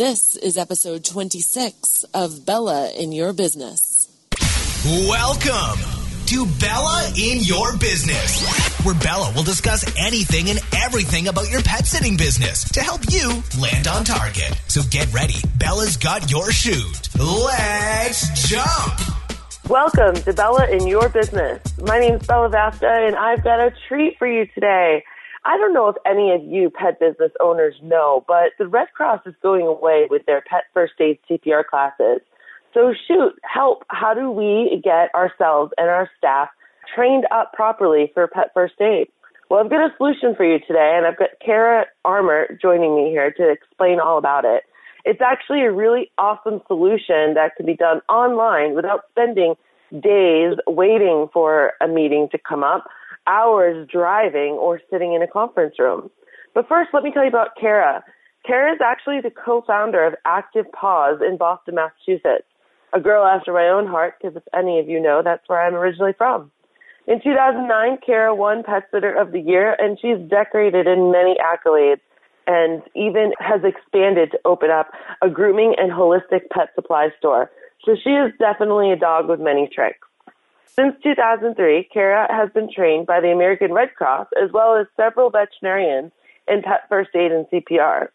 This is episode 26 of Bella in Your Business. Welcome to Bella in Your Business, where Bella will discuss anything and everything about your pet sitting business to help you land on target. So get ready. Bella's got your shoot. Let's jump. Welcome to Bella in Your Business. My name is Bella Vasta, and I've got a treat for you today. I don't know if any of you pet business owners know, but the Red Cross is going away with their pet first aid CPR classes. So shoot, help. How do we get ourselves and our staff trained up properly for pet first aid? Well, I've got a solution for you today, and I've got Kara Armour joining me here to explain all about it. It's actually a really awesome solution that can be done online without spending days waiting for a meeting to come up hours driving or sitting in a conference room. But first, let me tell you about Kara. Kara is actually the co-founder of Active Paws in Boston, Massachusetts. A girl after my own heart, because if any of you know, that's where I'm originally from. In 2009, Kara won Pet Sitter of the Year, and she's decorated in many accolades and even has expanded to open up a grooming and holistic pet supply store. So she is definitely a dog with many tricks. Since 2003, Kara has been trained by the American Red Cross as well as several veterinarians in pet first aid and CPR.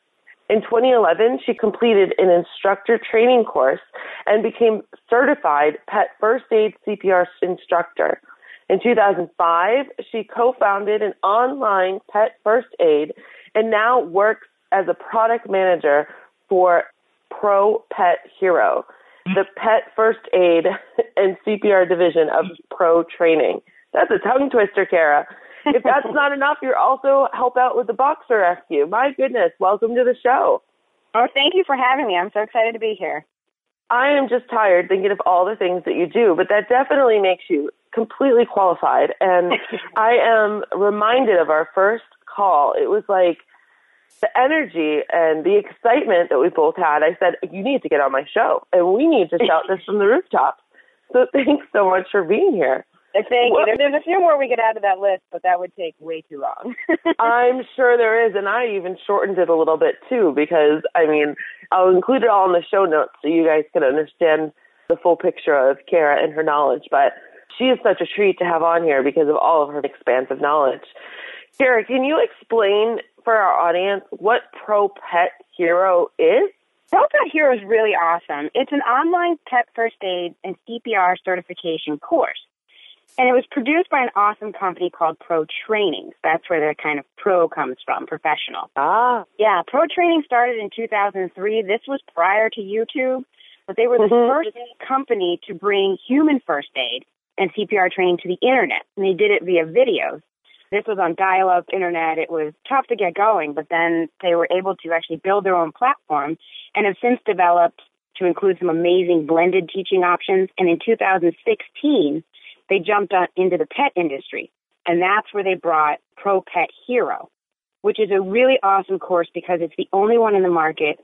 In 2011, she completed an instructor training course and became certified pet first aid CPR instructor. In 2005, she co-founded an online pet first aid and now works as a product manager for Pro Pet Hero, the pet first aid and CPR division of pro training. That's a tongue twister, Kara. If that's not enough, you're also help out with the boxer rescue. My goodness, welcome to the show. Oh, thank you for having me. I'm so excited to be here. I am just tired thinking of all the things that you do, but that definitely makes you completely qualified. And I am reminded of our first call. It was like the energy and the excitement that we both had, I said, you need to get on my show and we need to shout this from the rooftops. So thanks so much for being here. Thank well, you. There's a few more we could add to that list, but that would take way too long. I'm sure there is, and I even shortened it a little bit too, because I mean, I'll include it all in the show notes so you guys can understand the full picture of Kara and her knowledge. But she is such a treat to have on here because of all of her expansive knowledge. Kara, can you explain for our audience what Pro Pet Hero is? Pro Pet Hero is really awesome. It's an online pet first aid and CPR certification course. And it was produced by an awesome company called Pro Training. That's where the kind of pro comes from, professional. Ah. Yeah, Pro Training started in 2003. This was prior to YouTube, but they were the mm-hmm. first company to bring human first aid and CPR training to the internet. And they did it via videos. This was on dial-up internet. It was tough to get going, but then they were able to actually build their own platform and have since developed to include some amazing blended teaching options. And in 2016, they jumped on, into the pet industry. And that's where they brought Pro Pet Hero, which is a really awesome course because it's the only one in the market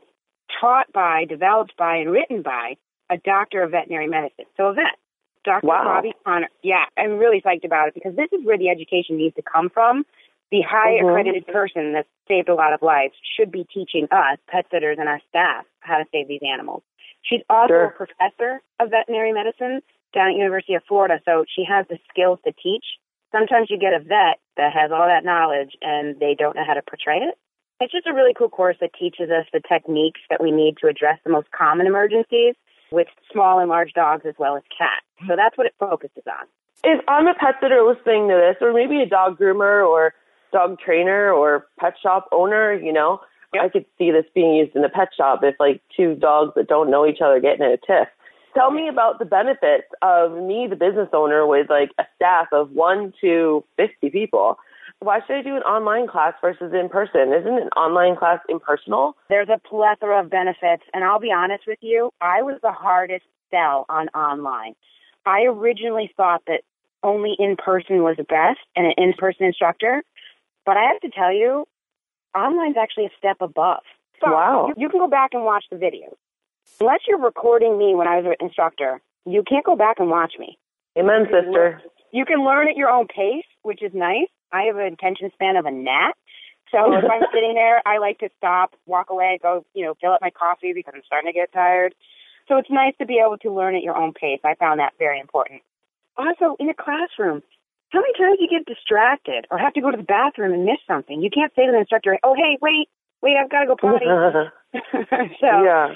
taught by, developed by, and written by a doctor of veterinary medicine. So a vet. Dr. Wow. Bobby Connor. Yeah, I'm really psyched about it because this is where the education needs to come from. The high mm-hmm. accredited person that saved a lot of lives should be teaching us, pet sitters, and our staff how to save these animals. She's also sure. a professor of veterinary medicine down at University of Florida, so she has the skills to teach. Sometimes you get a vet that has all that knowledge and they don't know how to portray it. It's just a really cool course that teaches us the techniques that we need to address the most common emergencies with small and large dogs as well as cats. So that's what it focuses on. If I'm a pet sitter listening to this, or maybe a dog groomer or dog trainer or pet shop owner, you know, yep. I could see this being used in a pet shop if like two dogs that don't know each other getting in a tiff. Tell me about the benefits of me, the business owner, with like a staff of one to 50 people why should I do an online class versus in person? Isn't an online class impersonal? There's a plethora of benefits, and I'll be honest with you, I was the hardest sell on online. I originally thought that only in person was the best and an in person instructor, but I have to tell you, online's actually a step above. So wow. You, you can go back and watch the videos. Unless you're recording me when I was an instructor, you can't go back and watch me. Amen, sister. You can learn at your own pace, which is nice. I have an attention span of a gnat. So if I'm sitting there, I like to stop, walk away, go, you know, fill up my coffee because I'm starting to get tired. So it's nice to be able to learn at your own pace. I found that very important. Also, in a classroom, how many times do you get distracted or have to go to the bathroom and miss something? You can't say to the instructor, "Oh, hey, wait, wait, I've got to go potty." so yeah.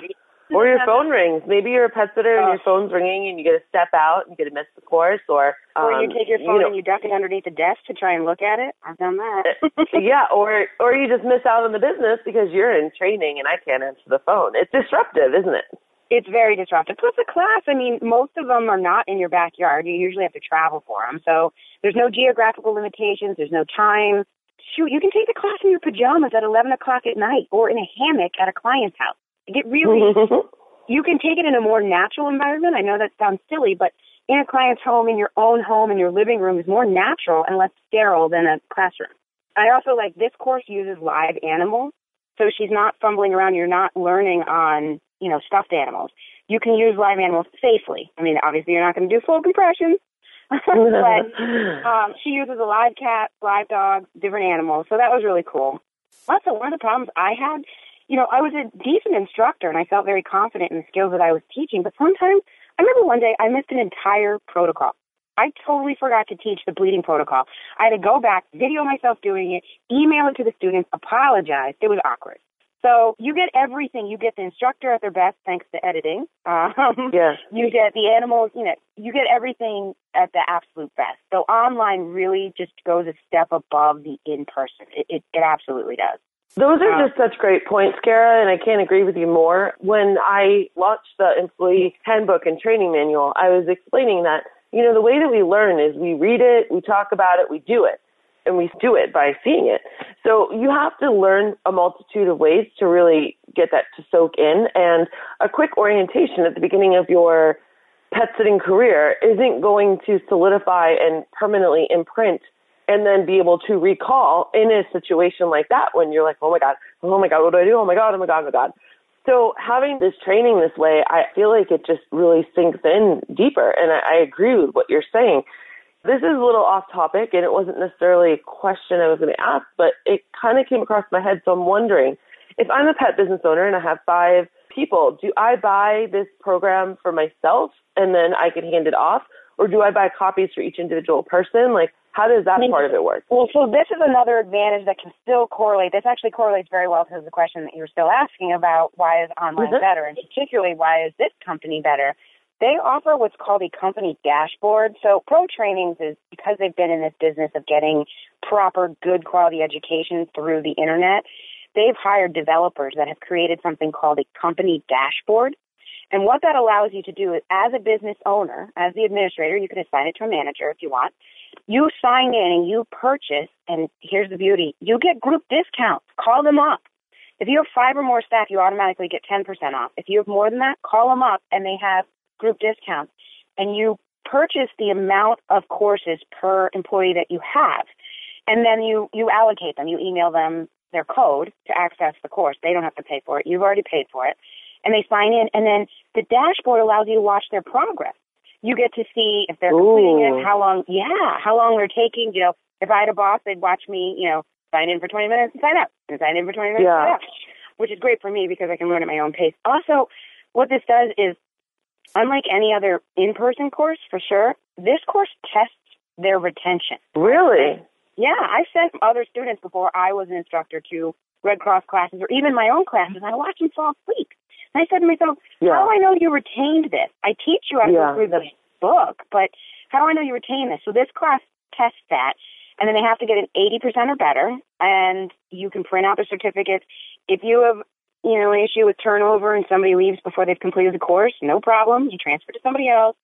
Or your phone rings. Maybe you're a pet sitter and your phone's ringing and you get to step out and you get to miss the course or um, or you take your phone you know, and you duck it underneath the desk to try and look at it. I've done that. yeah, or or you just miss out on the business because you're in training and I can't answer the phone. It's disruptive, isn't it? It's very disruptive. Plus, the class, I mean, most of them are not in your backyard. You usually have to travel for them. So there's no geographical limitations. There's no time. Shoot, you can take the class in your pajamas at 11 o'clock at night or in a hammock at a client's house. It really, you can take it in a more natural environment. I know that sounds silly, but in a client's home, in your own home, in your living room is more natural and less sterile than a classroom. I also like this course uses live animals. So she's not fumbling around. You're not learning on you know, stuffed animals. You can use live animals safely. I mean, obviously you're not going to do full compressions, but um, she uses a live cat, live dog, different animals. So that was really cool. Also, one of the problems I had, you know, I was a decent instructor and I felt very confident in the skills that I was teaching, but sometimes I remember one day I missed an entire protocol. I totally forgot to teach the bleeding protocol. I had to go back, video myself doing it, email it to the students, apologize. It was awkward. So you get everything. You get the instructor at their best thanks to editing. Um, yes. You get the animals, you know, you get everything at the absolute best. So online really just goes a step above the in-person. It, it, it absolutely does. Those are Um, just such great points, Kara, and I can't agree with you more. When I launched the employee handbook and training manual, I was explaining that, you know, the way that we learn is we read it, we talk about it, we do it and we do it by seeing it. So you have to learn a multitude of ways to really get that to soak in. And a quick orientation at the beginning of your pet sitting career isn't going to solidify and permanently imprint and then be able to recall in a situation like that when you're like, oh my God, oh my God, what do I do? Oh my God, oh my God, oh my God. So having this training this way, I feel like it just really sinks in deeper. And I, I agree with what you're saying. This is a little off topic and it wasn't necessarily a question I was going to ask, but it kind of came across my head. So I'm wondering if I'm a pet business owner and I have five people, do I buy this program for myself and then I can hand it off? Or do I buy copies for each individual person? Like, how does that I mean, part of it work? Well, so this is another advantage that can still correlate. This actually correlates very well to the question that you're still asking about why is online Mhm. better, and particularly why is this company better? They offer what's called a company dashboard. So Pro Trainings is because they've been in this business of getting proper, good quality education through the internet. They've hired developers that have created something called a company dashboard. And what that allows you to do is, as a business owner, as the administrator, you can assign it to a manager if you want. You sign in and you purchase, and here's the beauty you get group discounts. Call them up. If you have five or more staff, you automatically get 10% off. If you have more than that, call them up and they have group discounts. And you purchase the amount of courses per employee that you have. And then you, you allocate them. You email them their code to access the course. They don't have to pay for it. You've already paid for it. And they sign in. And then the dashboard allows you to watch their progress. You get to see if they're completing Ooh. it, how long, yeah, how long they're taking. You know, if I had a boss, they'd watch me, you know, sign in for 20 minutes and sign out, and sign in for 20 minutes Yeah. and sign out, which is great for me because I can learn at my own pace. Also, what this does is, unlike any other in-person course, for sure, this course tests their retention. Really? Yeah, I sent other students before I was an instructor to Red Cross classes or even my own classes. I watched them fall asleep. And I said to myself, Yeah. how do I know you retained this? I teach you how to Yeah. go through the book, but how do I know you retained this? So this class tests that, and then they have to get an 80% or better, and you can print out the certificates. If you have, you know, an issue with turnover and somebody leaves before they've completed the course, no problem. You transfer to somebody else.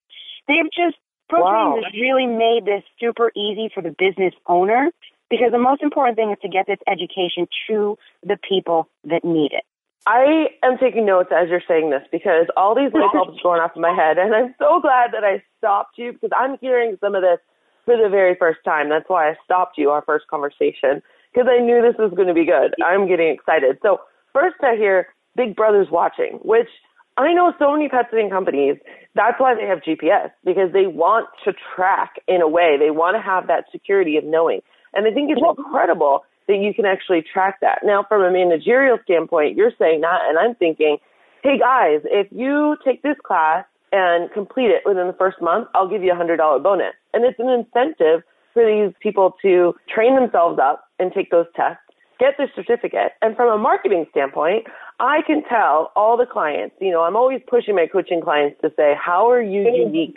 They've just Wow. Pro Training has really made this super easy for the business owner because the most important thing is to get this education to the people that need it. I am taking notes as you're saying this because all these light bulbs are going off in my head, and I'm so glad that I stopped you because I'm hearing some of this for the very first time. That's why I stopped you our first conversation because I knew this was going to be good. I'm getting excited. So first, I hear Big Brother's watching, which I know so many pet sitting companies. That's why they have GPS because they want to track in a way. They want to have that security of knowing. And I think it's incredible that you can actually track that. Now, from a managerial standpoint, you're saying that, and I'm thinking, hey guys, if you take this class and complete it within the first month, I'll give you a $100 bonus. And it's an incentive for these people to train themselves up and take those tests, get their certificate. And from a marketing standpoint, I can tell all the clients, you know, I'm always pushing my coaching clients to say, how are you unique?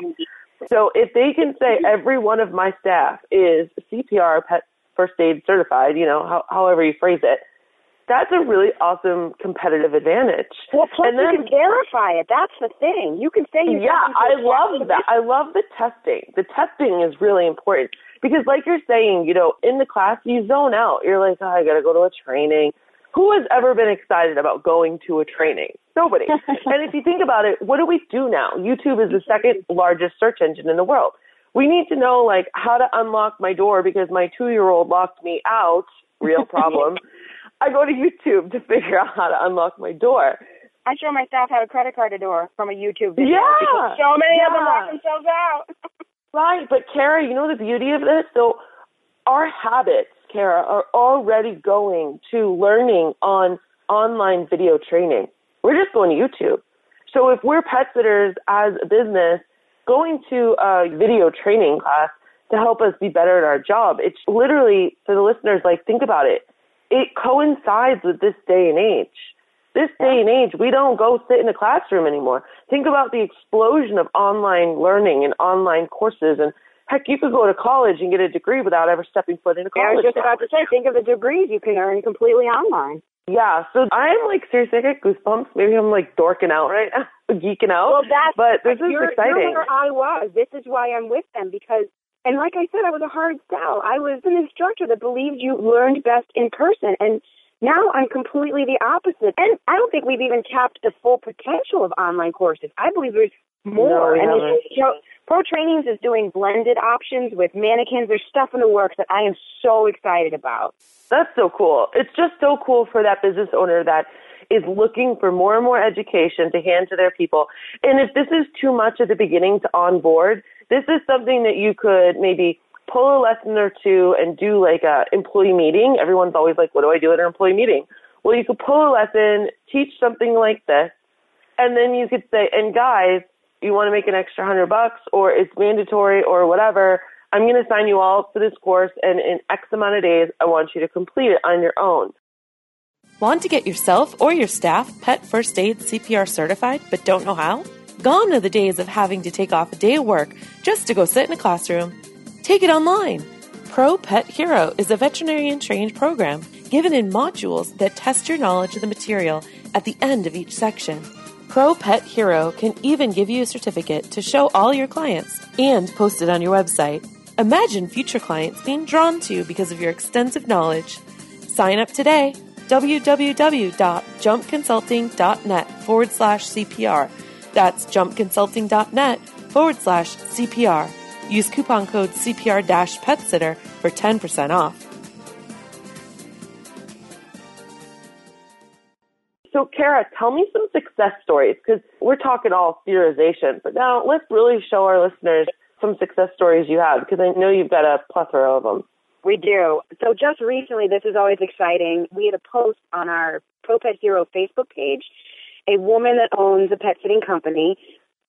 So if they can say every one of my staff is CPR pet first aid certified, you know, how, however you phrase it, that's a really awesome competitive advantage. Well, plus and then, you can verify it. That's the thing. You can say you. Yeah, I love that. I love the testing. The testing is really important because, like you're saying, you know, in the class you zone out. You're like, oh, I got to go to a training. Who has ever been excited about going to a training? Nobody. and if you think about it, what do we do now? YouTube is the second largest search engine in the world. We need to know like how to unlock my door because my two year old locked me out. Real problem. I go to YouTube to figure out how to unlock my door. I show my staff how to credit card a door from a YouTube video. Yeah. Because so many yeah. of them lock themselves out. right. But Kara, you know the beauty of this? So our habits, Kara, are already going to learning on online video training. We're just going to YouTube. So if we're pet sitters as a business, going to a video training class to help us be better at our job, it's literally, for the listeners, like, think about it it coincides with this day and age. This day and age, we don't go sit in a classroom anymore. Think about the explosion of online learning and online courses and heck, you could go to college and get a degree without ever stepping foot in a college. I was just about to say, think of the degrees you can earn completely online. Yeah, so I'm like seriously, I get goosebumps. Maybe I'm like dorking out right now, geeking out. Well, that's but this is you're, exciting. You're where I was. This is why I'm with them because and like I said, I was a hard sell. I was an instructor that believed you learned best in person. And now I'm completely the opposite. And I don't think we've even tapped the full potential of online courses. I believe there's more. No, and you know, Pro Trainings is doing blended options with mannequins. There's stuff in the works that I am so excited about. That's so cool. It's just so cool for that business owner that is looking for more and more education to hand to their people. And if this is too much at the beginning to onboard, this is something that you could maybe pull a lesson or two and do like a employee meeting. Everyone's always like, what do I do at an employee meeting? Well, you could pull a lesson, teach something like this, and then you could say, and guys, you want to make an extra hundred bucks or it's mandatory or whatever. I'm going to sign you all for this course and in X amount of days, I want you to complete it on your own. Want to get yourself or your staff pet first aid CPR certified but don't know how? Gone are the days of having to take off a day of work just to go sit in a classroom. Take it online. Pro Pet Hero is a veterinarian trained program given in modules that test your knowledge of the material at the end of each section. Pro Pet Hero can even give you a certificate to show all your clients and post it on your website. Imagine future clients being drawn to you because of your extensive knowledge. Sign up today www.jumpconsulting.net forward slash CPR that's jumpconsulting.net forward slash CPR. Use coupon code CPR PetSitter for 10% off. So, Kara, tell me some success stories because we're talking all theorization, but now let's really show our listeners some success stories you have because I know you've got a plethora of them. We do. So just recently, this is always exciting. We had a post on our Pro Pet Hero Facebook page a woman that owns a pet sitting company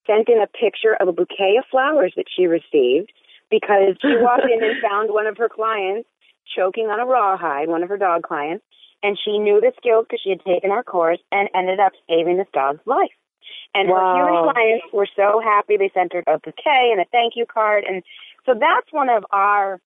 sent in a picture of a bouquet of flowers that she received because she walked in and found one of her clients choking on a rawhide, one of her dog clients, and she knew the skills because she had taken our course and ended up saving this dog's life. And wow. her human clients were so happy they sent her a bouquet and a thank you card. And so that's one of our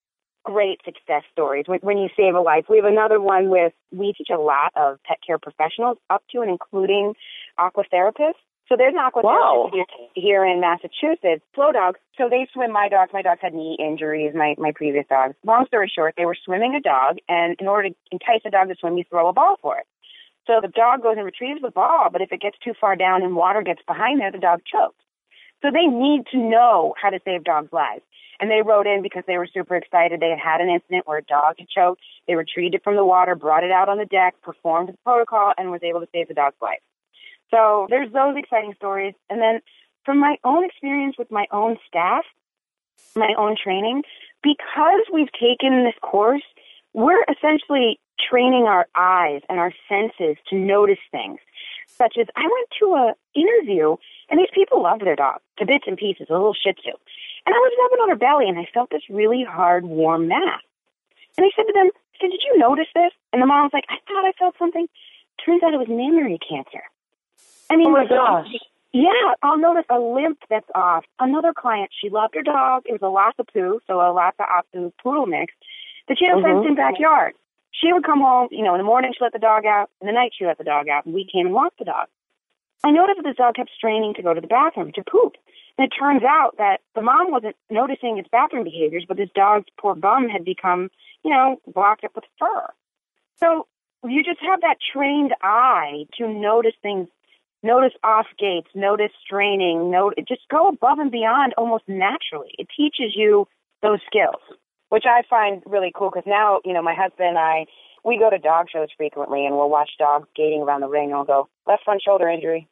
great success stories when, when you save a life. We have another one with we teach a lot of pet care professionals up to and including aqua therapists. So there's an aqua wow. here in Massachusetts, Flow Dogs. So they swim my dogs. My dogs had knee injuries, my, my previous dogs. Long story short, they were swimming a dog, and in order to entice a dog to swim, you throw a ball for it. So the dog goes and retrieves the ball, but if it gets too far down and water gets behind there, the dog chokes. So they need to know how to save dogs' lives. And they wrote in because they were super excited. They had had an incident where a dog had choked. They retrieved it from the water, brought it out on the deck, performed the protocol, and was able to save the dog's life. So there's those exciting stories. And then from my own experience with my own staff, my own training, because we've taken this course, we're essentially training our eyes and our senses to notice things. Such as I went to a interview and these people love their dog to bits and pieces, a little shih tzu. And I was rubbing on her belly and I felt this really hard, warm mass. And I said to them, I said, Did you notice this? And the mom was like, I thought I felt something. Turns out it was mammary cancer. I mean, oh my gosh. Yeah, I'll notice a limp that's off. Another client, she loved her dog. It was a Lhasa Poo, so a Lhasa Apso poodle mix, that she had a Mhm. fenced in backyard. She would come home, you know, in the morning she let the dog out, in the night she let the dog out, and we came and walked the dog. I noticed that this dog kept straining to go to the bathroom to poop. And it turns out that the mom wasn't noticing its bathroom behaviors, but this dog's poor bum had become, you know, blocked up with fur. So you just have that trained eye to notice things, notice off gaits, notice straining, note, just go above and beyond almost naturally. It teaches you those skills, which I find really cool because now, you know, my husband and I, we go to dog shows frequently and we'll watch dogs gaiting around the ring and I'll go, left front shoulder injury,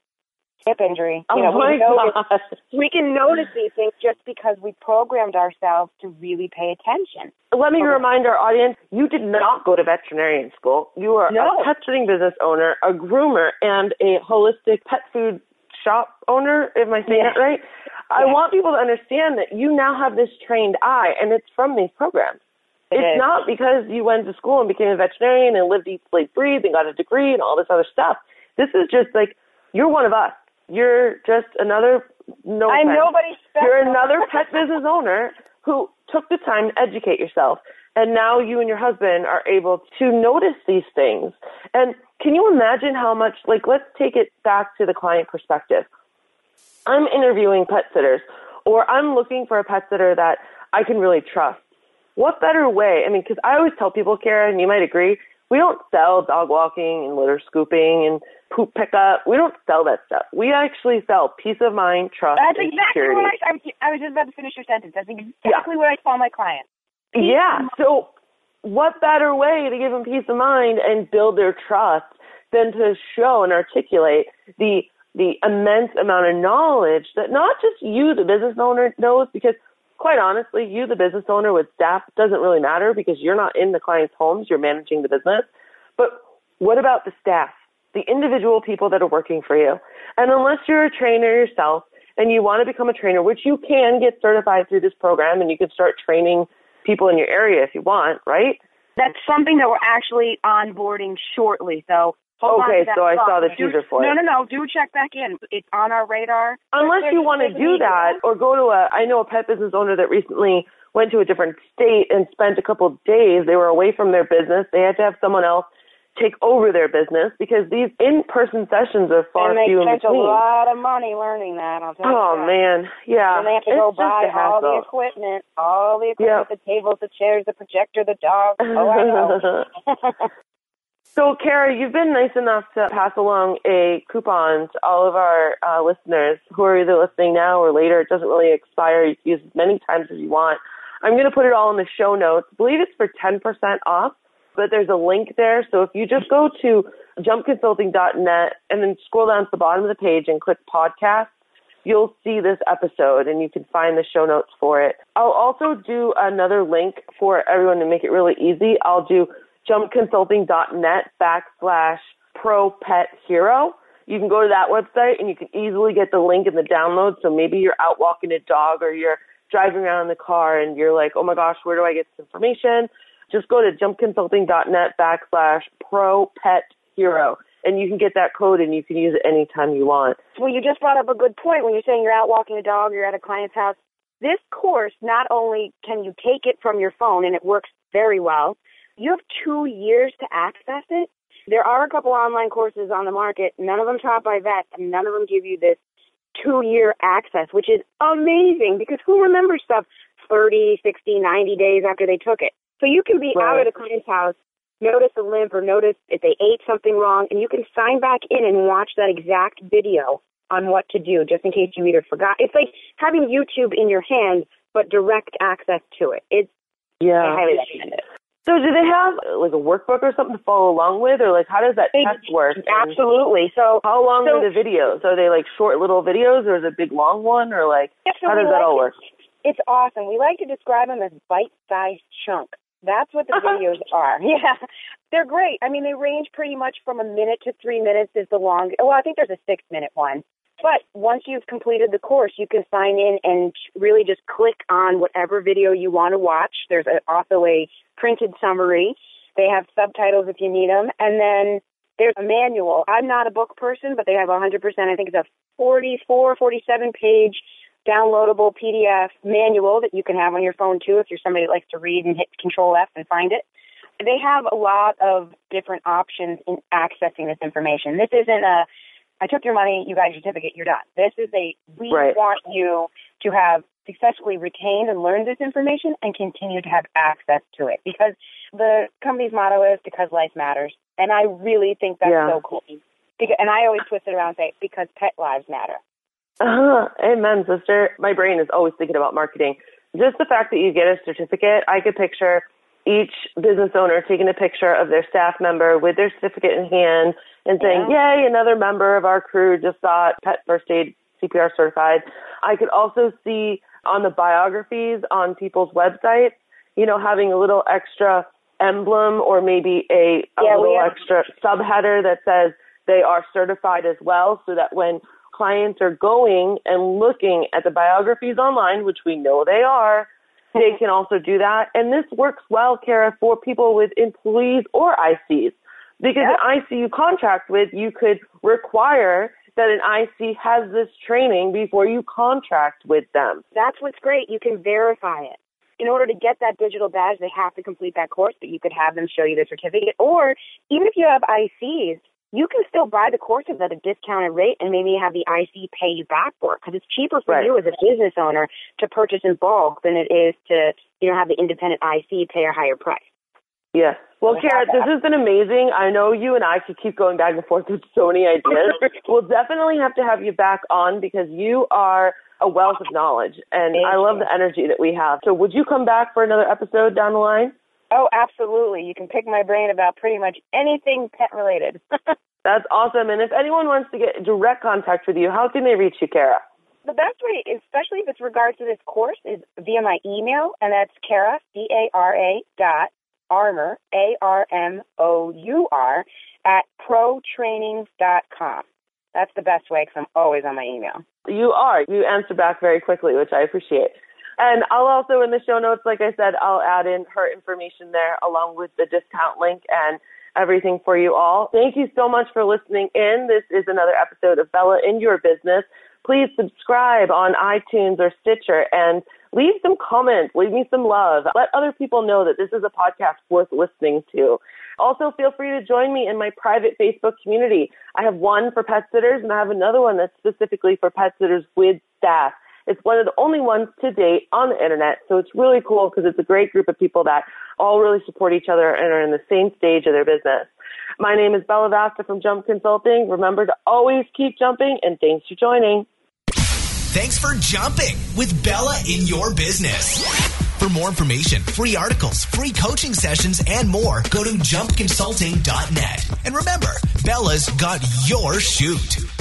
hip injury. Oh know, my we notice, we can notice these things just because we programmed ourselves to really pay attention. Let me Okay. remind our audience, you did not go to veterinarian school. You are No. a pet sitting business owner, a groomer, and a holistic pet food shop owner. Am I saying Yeah. that right? I want people to understand that you now have this trained eye, and it's from these programs. It it's is. not because you went to school and became a veterinarian and lived, eat, sleep, breathe, and got a degree and all this other stuff. This is just like you're one of us. You're just another. No I'm offense. nobody special. You're another pet business owner who took the time to educate yourself. And now you and your husband are able to notice these things. And can you imagine how much, like, let's take it back to the client perspective. I'm interviewing pet sitters, or I'm looking for a pet sitter that I can really trust. What better way? I mean, because I always tell people, Kara, and you might agree, we don't sell dog walking and litter scooping and poop pickup. We don't sell that stuff. We actually sell peace of mind, trust, That's exactly security. what I, I, was, I was just about to finish your sentence. That's exactly what I tell my clients. Yeah. So, what better way to give them peace of mind and build their trust than to show and articulate the the immense amount of knowledge that not just you, the business owner, knows, because quite honestly, you, the business owner with staff, doesn't really matter because you're not in the client's homes, you're managing the business. But what about the staff, the individual people that are working for you? And unless you're a trainer yourself and you want to become a trainer, which you can get certified through this program and you can start training people in your area if you want, right? That's something that we're actually onboarding shortly. So hold Okay, so I saw the teaser for no, it. No, no, Do check back in. It's on our radar. Unless There's- you want to do that or go to a, I know a pet business owner that recently went to a different state and spent a couple of days. They were away from their business. They had to have someone else take over their business because these in-person sessions are far and they few in spent a lot of money learning that. I'll tell Oh you man, yeah. And they have to it's go buy all the equipment, all the equipment, the tables, the chairs, the projector, the dog. Oh, I know. So, Kara, you've been nice enough to pass along a coupon to all of our uh, listeners who are either listening now or later. It doesn't really expire. You can use it as many times as you want. I'm going to put it all in the show notes. I believe it's for 10% off, but there's a link there. So if you just go to jumpconsulting.net and then scroll down to the bottom of the page and click podcast, you'll see this episode and you can find the show notes for it. I'll also do another link for everyone to make it really easy. I'll do jumpconsulting.net backslash pro pet hero. You can go to that website and you can easily get the link in the download. So maybe you're out walking a dog or you're driving around in the car and you're like, oh my gosh, where do I get this information? Just go to jumpconsulting.net backslash pro pet hero and you can get that code and you can use it anytime you want. Well, you just brought up a good point when you're saying you're out walking a dog, you're at a client's house. This course, not only can you take it from your phone and it works very well, you have two years to access it. There are a couple online courses on the market, none of them taught by vets, and none of them give you this two year access, which is amazing because who remembers stuff 30, 60, 90 days after they took it? So you can be out Right. at a client's house, notice a limp or notice if they ate something wrong, and you can sign back in and watch that exact video on what to do just in case you either forgot. It's like having YouTube in your hand, but direct access to it. It's yeah. I highly recommend it. So do they have like a workbook or something to follow along with or like how does that They- test work? Absolutely. So How long So- are the videos? Are they like short little videos or is it a big long one or like Yeah, so how does that all work? It's awesome. We like to describe them as bite-sized chunks. That's what the uh-huh. videos are. Yeah. They're great. I mean, they range pretty much from a minute to three minutes is the long. Well, I think there's a six minute one. But once you've completed the course, you can sign in and really just click on whatever video you want to watch. There's a, also a printed summary. They have subtitles if you need them. And then there's a manual. I'm not a book person, but they have 100%, I think it's a 44, 47 page downloadable PDF manual that you can have on your phone too if you're somebody that likes to read and hit Control F and find it. They have a lot of different options in accessing this information. This isn't a I took your money, you got your certificate, you're done. This is a we right. want you to have successfully retained and learned this information and continue to have access to it because the company's motto is because life matters. And I really think that's yeah. so cool. Because, and I always twist it around and say, because pet lives matter. Uh-huh. Amen, sister. My brain is always thinking about marketing. Just the fact that you get a certificate, I could picture each business owner taking a picture of their staff member with their certificate in hand and saying, yeah. Yay, another member of our crew just got pet first aid CPR certified. I could also see on the biographies on people's websites, you know, having a little extra emblem or maybe a, a yeah, little extra subheader that says they are certified as well so that when clients are going and looking at the biographies online, which we know they are, they can also do that. And this works well, Kara, for people with employees or ICs. Because Yep. an IC you contract with, you could require that an IC has this training before you contract with them. That's what's great. You can verify it. In order to get that digital badge, they have to complete that course, but you could have them show you the certificate. Or even if you have ICs, you can still buy the courses at a discounted rate and maybe have the IC pay you back for it because it's cheaper for Right. you as a business owner to purchase in bulk than it is to, you know, have the independent IC pay a higher price. Yes. Well, Kara, this has been amazing. I know you and I could keep going back and forth with so many ideas. we'll definitely have to have you back on because you are a wealth of knowledge, and Thank I love you. the energy that we have. So, would you come back for another episode down the line? Oh, absolutely. You can pick my brain about pretty much anything pet related. That's awesome. And if anyone wants to get direct contact with you, how can they reach you, Kara? the best way, especially if it's regards to this course, is via my email, and that's Kara, C-A-R-A dot Armour, A-R-M-O-U-R, at protrainings.com. That's the best way because I'm always on my email. You are. You answer back very quickly, which I appreciate. And I'll also, in the show notes, like I said, I'll add in her information there along with the discount link and everything for you all. Thank you so much for listening in. This is another episode of Bella in Your Business. Please subscribe on iTunes or Stitcher and leave some comments, leave me some love. Let other people know that this is a podcast worth listening to. Also, feel free to join me in my private Facebook community. I have one for pet sitters and I have another one that's specifically for pet sitters with staff. It's one of the only ones to date on the internet, so it's really cool because it's a great group of people that all really support each other and are in the same stage of their business. My name is Bella Vasta from Jump Consulting. Remember to always keep jumping, and thanks for joining. Thanks for jumping with Bella in your business. For more information, free articles, free coaching sessions, and more, go to jumpconsulting.net. And remember, Bella's got your shoot.